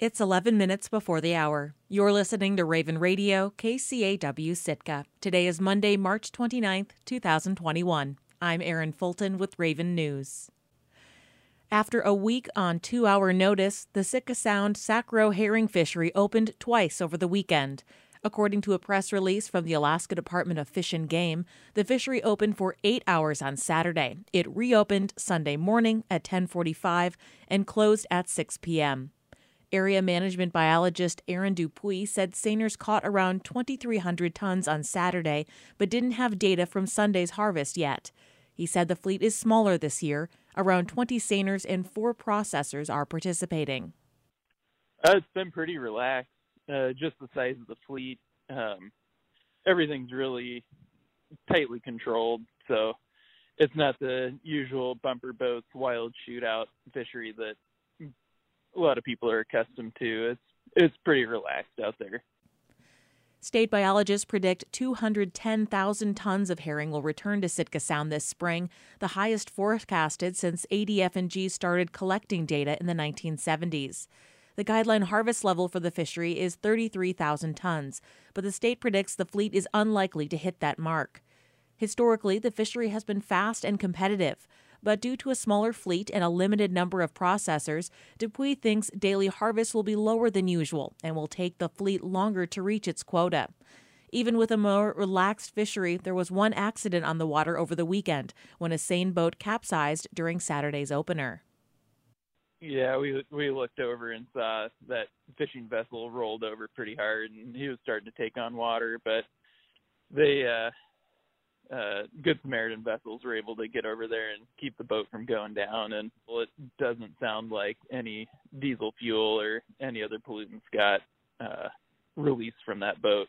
It's 11 minutes before the hour. You're listening to Raven Radio, KCAW Sitka. Today is Monday, March 29th, 2021. I'm Erin Fulton with Raven News. After a week on two hour notice, the Sitka Sound Sac-Roe herring fishery opened twice over the weekend. According to a press release from the Alaska Department of Fish and Game, the fishery opened for 8 hours on Saturday. It reopened Sunday morning at 10:45 and closed at 6 p.m. Area management biologist Aaron Dupuis said seiners caught around 2,300 tons on Saturday, but didn't have data from Sunday's harvest yet. He said the fleet is smaller this year. Around 20 seiners and four processors are participating. Uh, it's been pretty relaxed. Uh, just the size of the fleet. Um, everything's really tightly controlled, so it's not the usual bumper boats, wild shootout fishery that a lot of people are accustomed to. It's it's pretty relaxed out there. State biologists predict 210,000 tons of herring will return to Sitka Sound this spring, the highest forecasted since ADF&G started collecting data in the 1970s. The guideline harvest level for the fishery is 33,000 tons, but the state predicts the fleet is unlikely to hit that mark. Historically, the fishery has been fast and competitive but due to a smaller fleet and a limited number of processors, Dupuis thinks daily harvest will be lower than usual and will take the fleet longer to reach its quota. Even with a more relaxed fishery, there was one accident on the water over the weekend when a seine boat capsized during Saturday's opener. Yeah, we we looked over and saw that fishing vessel rolled over pretty hard, and he was starting to take on water. But they uh, uh, Good Samaritan vessels were able to get over there and keep the boat from going down. And well, it doesn't sound like any diesel fuel or any other pollutants got uh, released from that boat.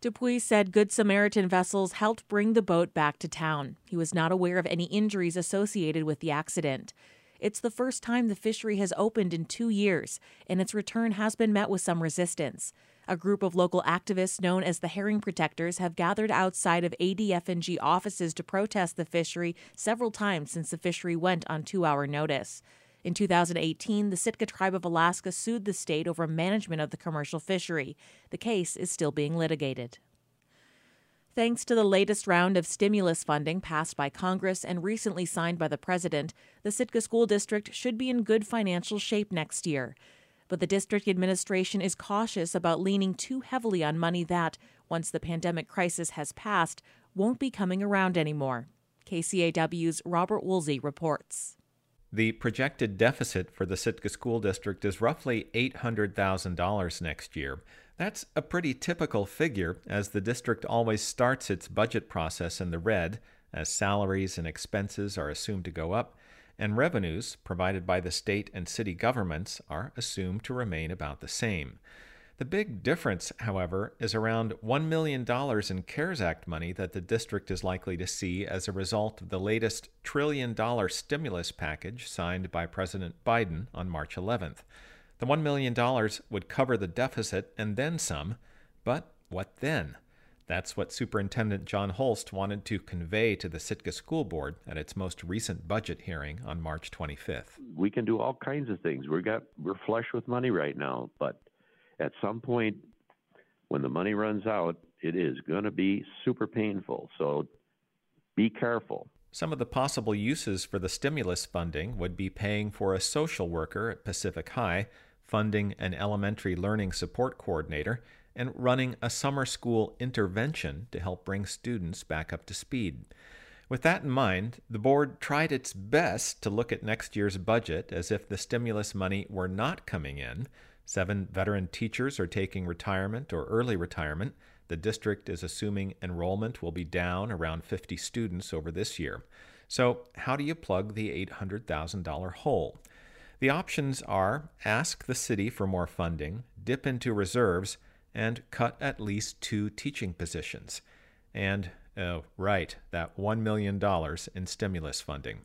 Dupuis said Good Samaritan vessels helped bring the boat back to town. He was not aware of any injuries associated with the accident. It's the first time the fishery has opened in two years, and its return has been met with some resistance. A group of local activists known as the Herring Protectors have gathered outside of ADF&G offices to protest the fishery several times since the fishery went on two-hour notice. In 2018, the Sitka Tribe of Alaska sued the state over management of the commercial fishery. The case is still being litigated. Thanks to the latest round of stimulus funding passed by Congress and recently signed by the President, the Sitka School District should be in good financial shape next year but the district administration is cautious about leaning too heavily on money that, once the pandemic crisis has passed, won't be coming around anymore. KCAW's Robert Woolsey reports. The projected deficit for the Sitka School District is roughly $800,000 next year. That's a pretty typical figure, as the district always starts its budget process in the red, as salaries and expenses are assumed to go up, and revenues provided by the state and city governments are assumed to remain about the same. The big difference, however, is around $1 million in CARES Act money that the district is likely to see as a result of the latest trillion dollar stimulus package signed by President Biden on March 11th. The $1 million would cover the deficit and then some, but what then? That's what Superintendent John Holst wanted to convey to the Sitka School Board at its most recent budget hearing on March 25th. We can do all kinds of things. We're got we're flush with money right now, but at some point when the money runs out, it is going to be super painful. So be careful. Some of the possible uses for the stimulus funding would be paying for a social worker at Pacific High, funding an elementary learning support coordinator, and running a summer school intervention to help bring students back up to speed. With that in mind, the board tried its best to look at next year's budget as if the stimulus money were not coming in. Seven veteran teachers are taking retirement or early retirement. The district is assuming enrollment will be down around 50 students over this year. So, how do you plug the $800,000 hole? The options are ask the city for more funding, dip into reserves, and cut at least two teaching positions. And, oh, right, that $1 million in stimulus funding.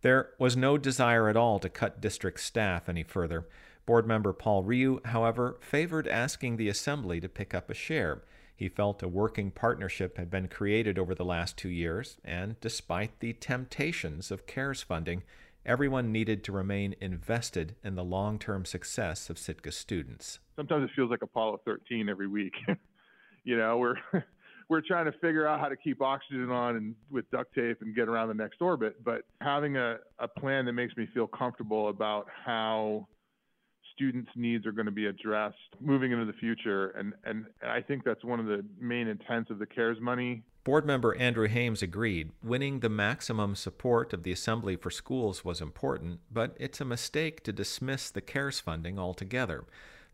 There was no desire at all to cut district staff any further. Board member Paul Rioux, however, favored asking the Assembly to pick up a share. He felt a working partnership had been created over the last two years, and despite the temptations of CARES funding, Everyone needed to remain invested in the long term success of Sitka students. Sometimes it feels like Apollo 13 every week. you know, we're we're trying to figure out how to keep oxygen on and with duct tape and get around the next orbit. But having a, a plan that makes me feel comfortable about how students' needs are going to be addressed moving into the future. And, and, and I think that's one of the main intents of the CARES money. Board member Andrew Hames agreed winning the maximum support of the Assembly for Schools was important, but it's a mistake to dismiss the CARES funding altogether.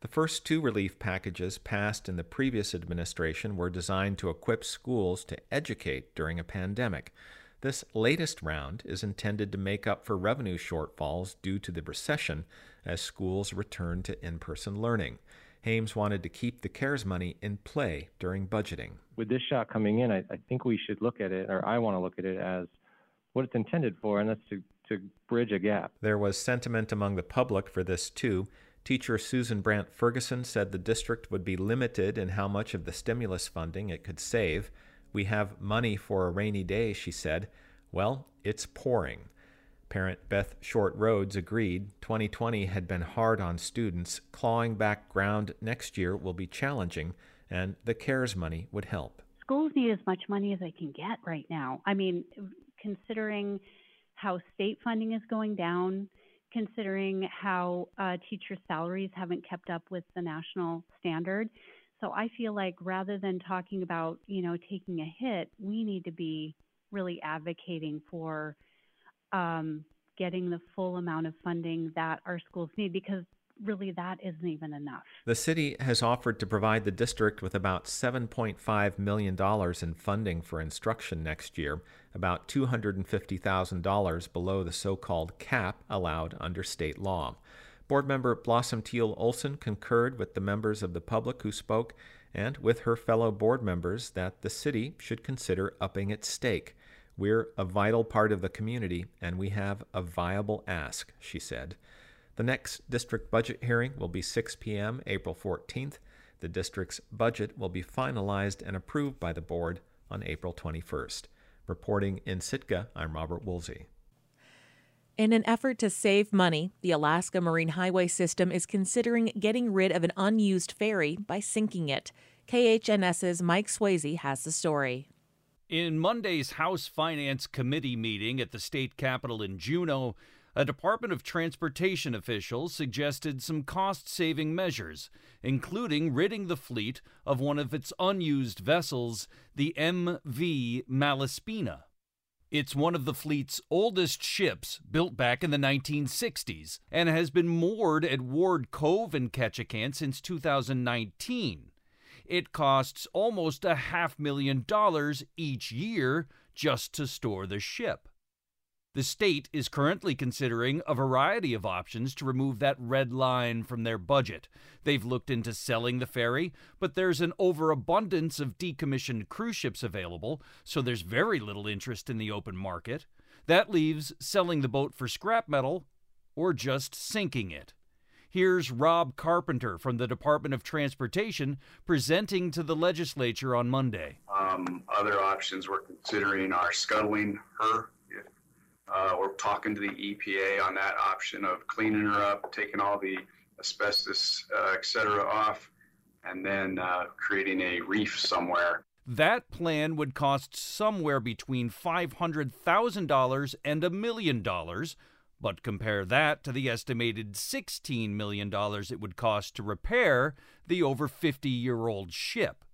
The first two relief packages passed in the previous administration were designed to equip schools to educate during a pandemic. This latest round is intended to make up for revenue shortfalls due to the recession as schools return to in person learning. Hames wanted to keep the CARES money in play during budgeting. With this shot coming in, I, I think we should look at it, or I want to look at it as what it's intended for, and that's to, to bridge a gap. There was sentiment among the public for this too. Teacher Susan Brandt Ferguson said the district would be limited in how much of the stimulus funding it could save. We have money for a rainy day, she said. Well, it's pouring. Parent Beth Short Rhoads agreed 2020 had been hard on students. Clawing back ground next year will be challenging, and the CARES money would help. Schools need as much money as they can get right now. I mean, considering how state funding is going down, considering how uh, teacher salaries haven't kept up with the national standard. So I feel like rather than talking about, you know, taking a hit, we need to be really advocating for um, getting the full amount of funding that our schools need because really that isn't even enough. The city has offered to provide the district with about $7.5 million in funding for instruction next year, about $250,000 below the so called cap allowed under state law. Board member Blossom Teal Olson concurred with the members of the public who spoke and with her fellow board members that the city should consider upping its stake. We're a vital part of the community and we have a viable ask, she said. The next district budget hearing will be 6 p.m. April 14th. The district's budget will be finalized and approved by the board on April 21st. Reporting in Sitka, I'm Robert Woolsey. In an effort to save money, the Alaska Marine Highway System is considering getting rid of an unused ferry by sinking it. KHNS's Mike Swasey has the story. In Monday's House Finance Committee meeting at the state capitol in Juneau, a Department of Transportation official suggested some cost saving measures, including ridding the fleet of one of its unused vessels, the MV Malaspina. It's one of the fleet's oldest ships, built back in the 1960s, and has been moored at Ward Cove in Ketchikan since 2019. It costs almost a half million dollars each year just to store the ship. The state is currently considering a variety of options to remove that red line from their budget. They've looked into selling the ferry, but there's an overabundance of decommissioned cruise ships available, so there's very little interest in the open market. That leaves selling the boat for scrap metal or just sinking it. Here's Rob Carpenter from the Department of Transportation presenting to the legislature on Monday. Um, other options we're considering are scuttling her uh, we're talking to the EPA on that option of cleaning her up, taking all the asbestos, uh, et cetera, off, and then uh, creating a reef somewhere. That plan would cost somewhere between $500,000 and a million dollars, but compare that to the estimated $16 million it would cost to repair the over 50 year old ship.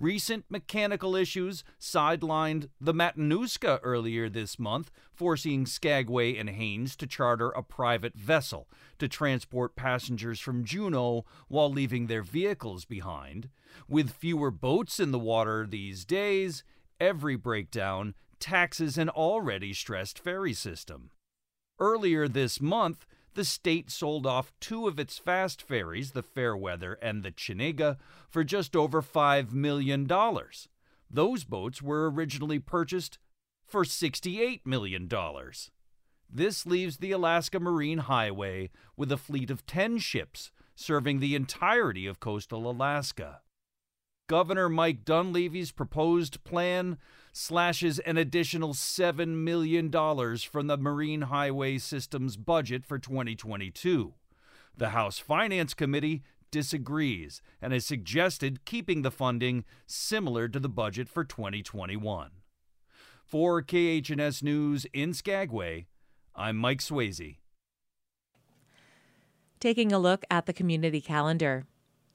Recent mechanical issues sidelined the Matanuska earlier this month, forcing Skagway and Haines to charter a private vessel to transport passengers from Juneau while leaving their vehicles behind. With fewer boats in the water these days, every breakdown taxes an already stressed ferry system. Earlier this month, the state sold off two of its fast ferries, the Fairweather and the Chenega, for just over $5 million. Those boats were originally purchased for $68 million. This leaves the Alaska Marine Highway with a fleet of 10 ships serving the entirety of coastal Alaska. Governor Mike Dunleavy's proposed plan slashes an additional $7 million from the Marine Highway System's budget for 2022. The House Finance Committee disagrees and has suggested keeping the funding similar to the budget for 2021. For KHNS News in Skagway, I'm Mike Swasey. Taking a look at the community calendar.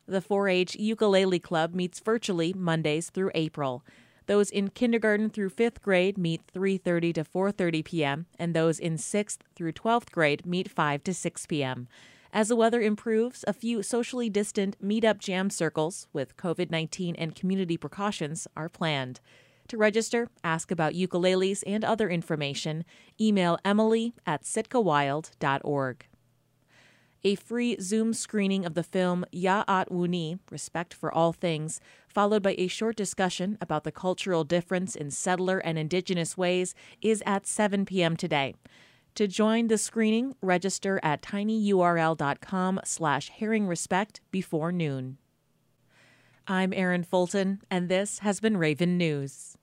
The 4 H Ukulele Club meets virtually Mondays through April. Those in kindergarten through 5th grade meet 3:30 to 4:30 p.m. and those in 6th through 12th grade meet 5 to 6 p.m. As the weather improves, a few socially distant meet-up jam circles with COVID-19 and community precautions are planned. To register, ask about ukuleles and other information, email emily at sitkawild.org. A free Zoom screening of the film Ya'at Wuni, Respect for All Things, followed by a short discussion about the cultural difference in settler and indigenous ways, is at 7 p.m. today. To join the screening, register at tinyurl.com slash herringrespect before noon. I'm Erin Fulton, and this has been Raven News.